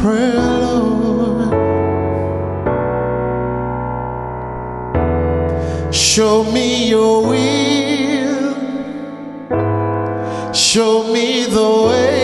Prayer, Lord. Show me your will. Show me the way.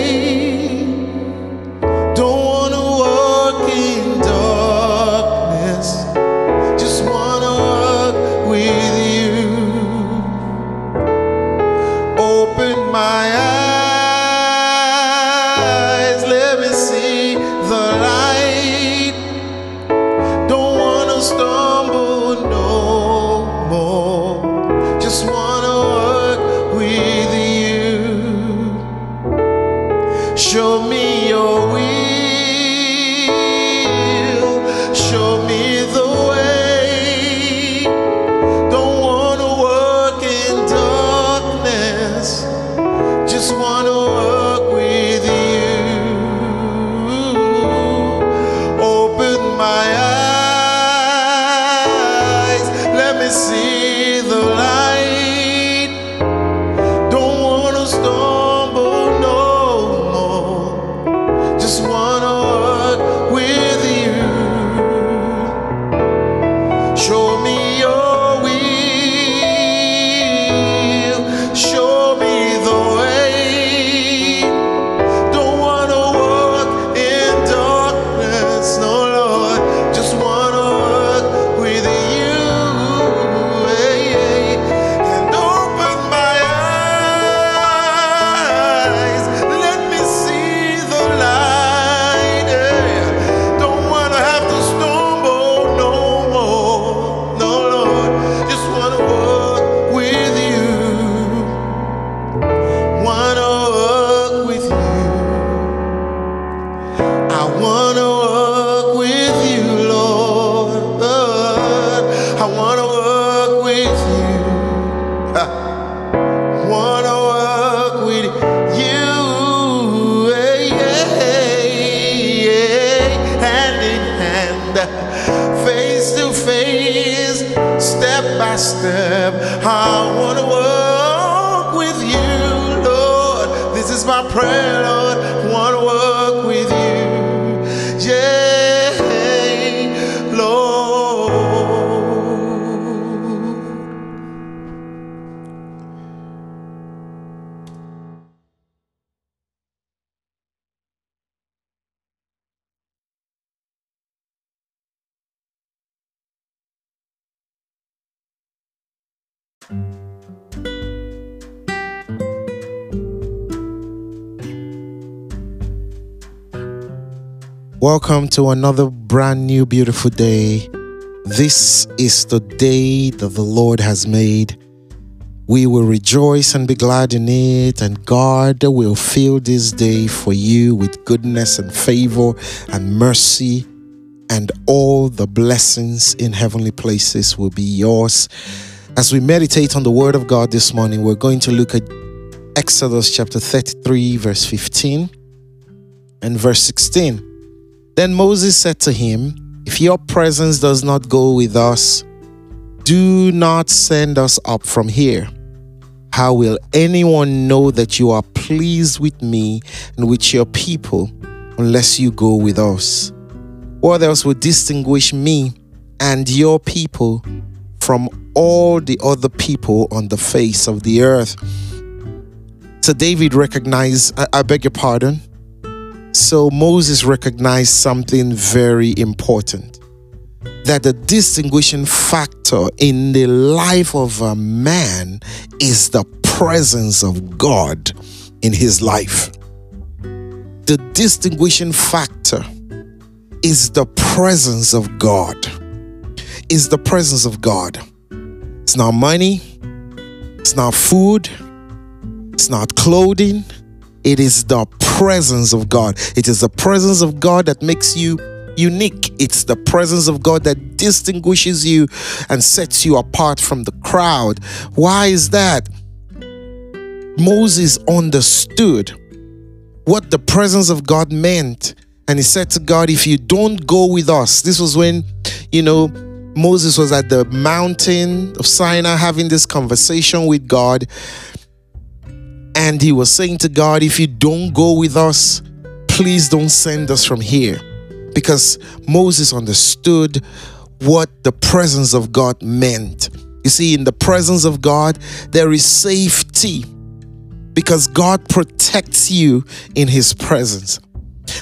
Face to face, step by step. I wanna walk with you, Lord. This is my prayer, Lord. Welcome to another brand new, beautiful day. This is the day that the Lord has made. We will rejoice and be glad in it, and God will fill this day for you with goodness and favor and mercy, and all the blessings in heavenly places will be yours. As we meditate on the Word of God this morning, we're going to look at Exodus chapter 33, verse 15 and verse 16. Then Moses said to him, If your presence does not go with us, do not send us up from here. How will anyone know that you are pleased with me and with your people unless you go with us? What else would distinguish me and your people from all the other people on the face of the earth? So David recognized, I, I beg your pardon. So Moses recognized something very important that the distinguishing factor in the life of a man is the presence of God in his life. The distinguishing factor is the presence of God. is the presence of God. It's not money, it's not food, it's not clothing. It is the presence of God. It is the presence of God that makes you unique. It's the presence of God that distinguishes you and sets you apart from the crowd. Why is that? Moses understood what the presence of God meant. And he said to God, If you don't go with us, this was when, you know, Moses was at the mountain of Sinai having this conversation with God. And he was saying to God, If you don't go with us, please don't send us from here. Because Moses understood what the presence of God meant. You see, in the presence of God, there is safety because God protects you in His presence.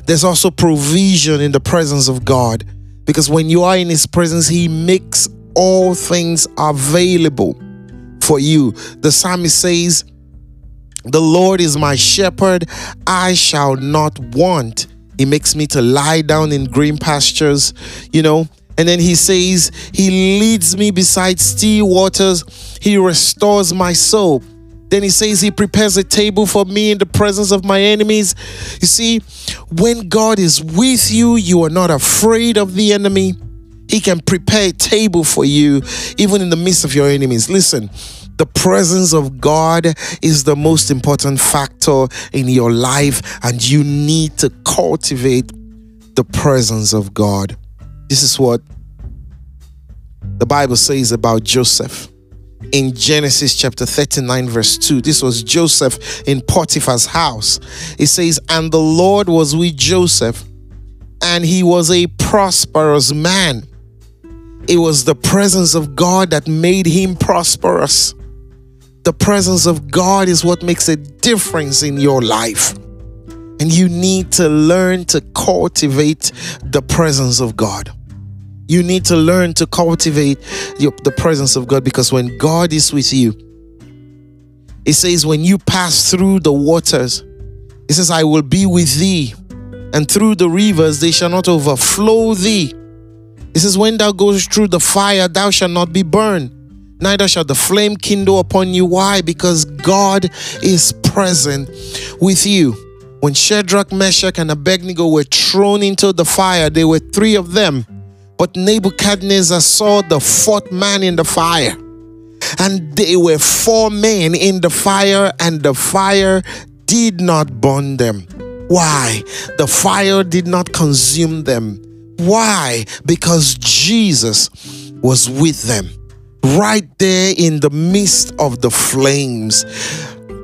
There's also provision in the presence of God because when you are in His presence, He makes all things available for you. The psalmist says, The Lord is my shepherd, I shall not want. He makes me to lie down in green pastures, you know. And then he says, He leads me beside still waters, He restores my soul. Then he says he prepares a table for me in the presence of my enemies. You see, when God is with you, you are not afraid of the enemy. He can prepare a table for you even in the midst of your enemies. Listen, the presence of God is the most important factor in your life, and you need to cultivate the presence of God. This is what the Bible says about Joseph in Genesis chapter 39, verse 2. This was Joseph in Potiphar's house. It says, And the Lord was with Joseph, and he was a prosperous man. It was the presence of God that made him prosperous. The presence of God is what makes a difference in your life. And you need to learn to cultivate the presence of God. You need to learn to cultivate the presence of God because when God is with you, it says, when you pass through the waters, it says, I will be with thee, and through the rivers they shall not overflow thee. It says, when thou goest through the fire, thou shalt not be burned, neither shall the flame kindle upon you. Why? Because God is present with you. When Shadrach, Meshach, and Abednego were thrown into the fire, there were three of them but Nebuchadnezzar saw the fourth man in the fire. And they were four men in the fire, and the fire did not burn them. Why? The fire did not consume them. Why? Because Jesus was with them, right there in the midst of the flames.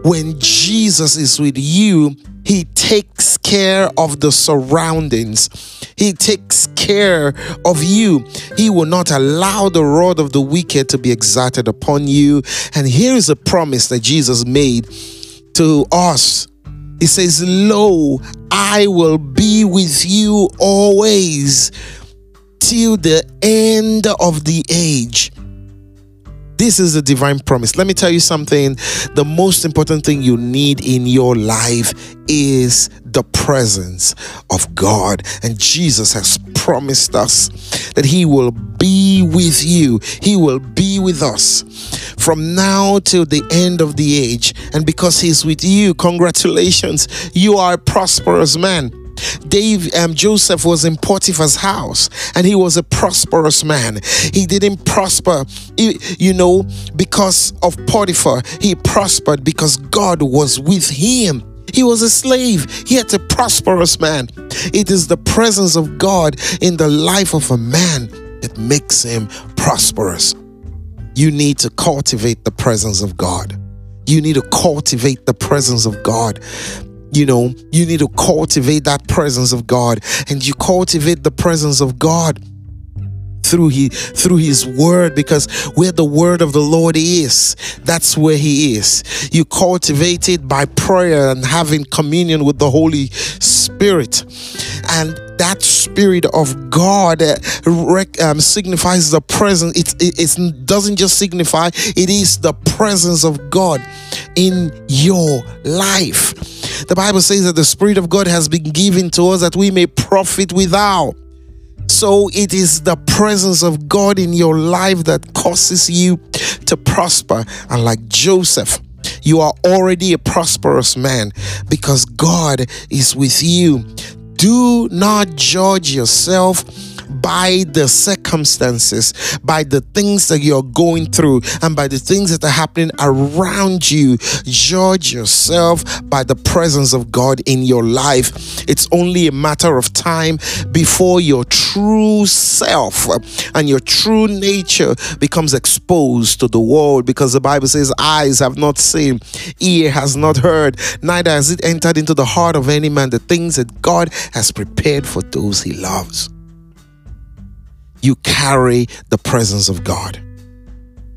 When Jesus is with you, he takes care of the surroundings. He takes care of you. He will not allow the rod of the wicked to be exerted upon you. And here is a promise that Jesus made to us. He says, Lo, I will be with you always till the end of the age. This is a divine promise. Let me tell you something. The most important thing you need in your life is the presence of God. And Jesus has promised us that He will be with you, He will be with us from now till the end of the age. And because He's with you, congratulations, you are a prosperous man. Dave um, Joseph was in Potiphar's house and he was a prosperous man. He didn't prosper, you know, because of Potiphar. He prospered because God was with him. He was a slave, yet a prosperous man. It is the presence of God in the life of a man that makes him prosperous. You need to cultivate the presence of God. You need to cultivate the presence of God you know, you need to cultivate that presence of God. And you cultivate the presence of God through he through his word because where the word of the lord is that's where he is you cultivate it by prayer and having communion with the holy spirit and that spirit of God uh, um, signifies the presence. It, it, it doesn't just signify, it is the presence of God in your life. The Bible says that the Spirit of God has been given to us that we may profit without. So it is the presence of God in your life that causes you to prosper. And like Joseph, you are already a prosperous man because God is with you. Do not judge yourself by the circumstances, by the things that you're going through, and by the things that are happening around you. Judge yourself by the presence of God in your life. It's only a matter of time before your true self and your true nature becomes exposed to the world because the Bible says, Eyes have not seen, ear has not heard, neither has it entered into the heart of any man the things that God has prepared for those he loves you carry the presence of God.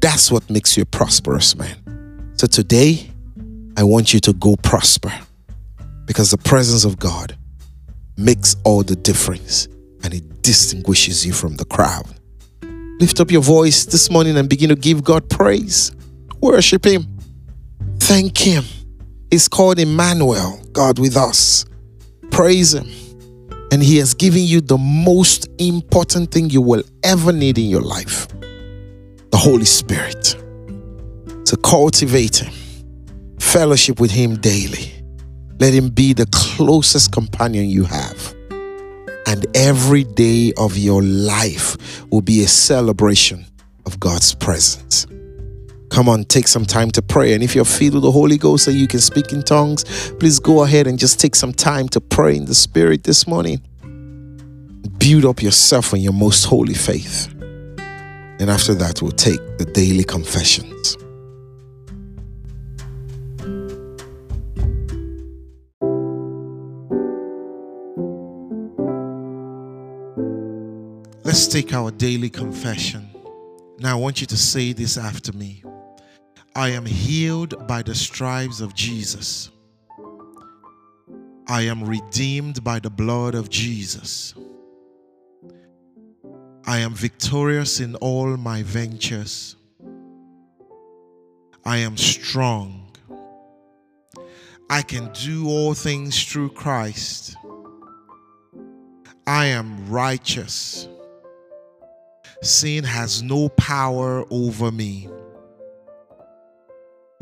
That's what makes you a prosperous man. So today, I want you to go prosper because the presence of God makes all the difference and it distinguishes you from the crowd. Lift up your voice this morning and begin to give God praise. Worship Him. Thank Him. He's called Emmanuel, God with us. Praise Him. And He has given you the most important thing you will ever need in your life the Holy Spirit. To cultivate Him, fellowship with Him daily. Let Him be the closest companion you have. And every day of your life will be a celebration of God's presence. Come on, take some time to pray. And if you're filled with the Holy Ghost and you can speak in tongues, please go ahead and just take some time to pray in the Spirit this morning. Build up yourself on your most holy faith. And after that, we'll take the daily confessions. Let's take our daily confession. Now, I want you to say this after me I am healed by the stripes of Jesus. I am redeemed by the blood of Jesus. I am victorious in all my ventures. I am strong. I can do all things through Christ. I am righteous. Sin has no power over me.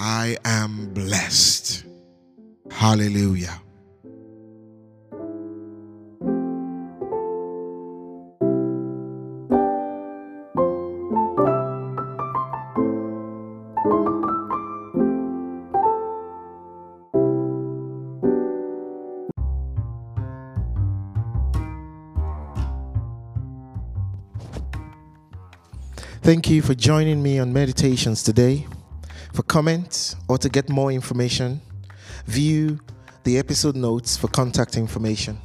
I am blessed. Hallelujah. Thank you for joining me on meditations today. For comments or to get more information, view the episode notes for contact information.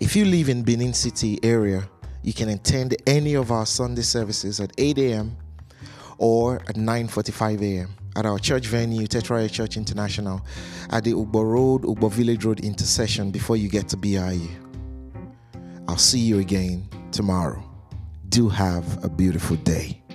If you live in Benin City area, you can attend any of our Sunday services at 8 a.m. or at 9:45 a.m. at our church venue, Tetraya Church International, at the Ugbor Road, Ugbor Village Road intersection before you get to BIU. I'll see you again tomorrow do have a beautiful day.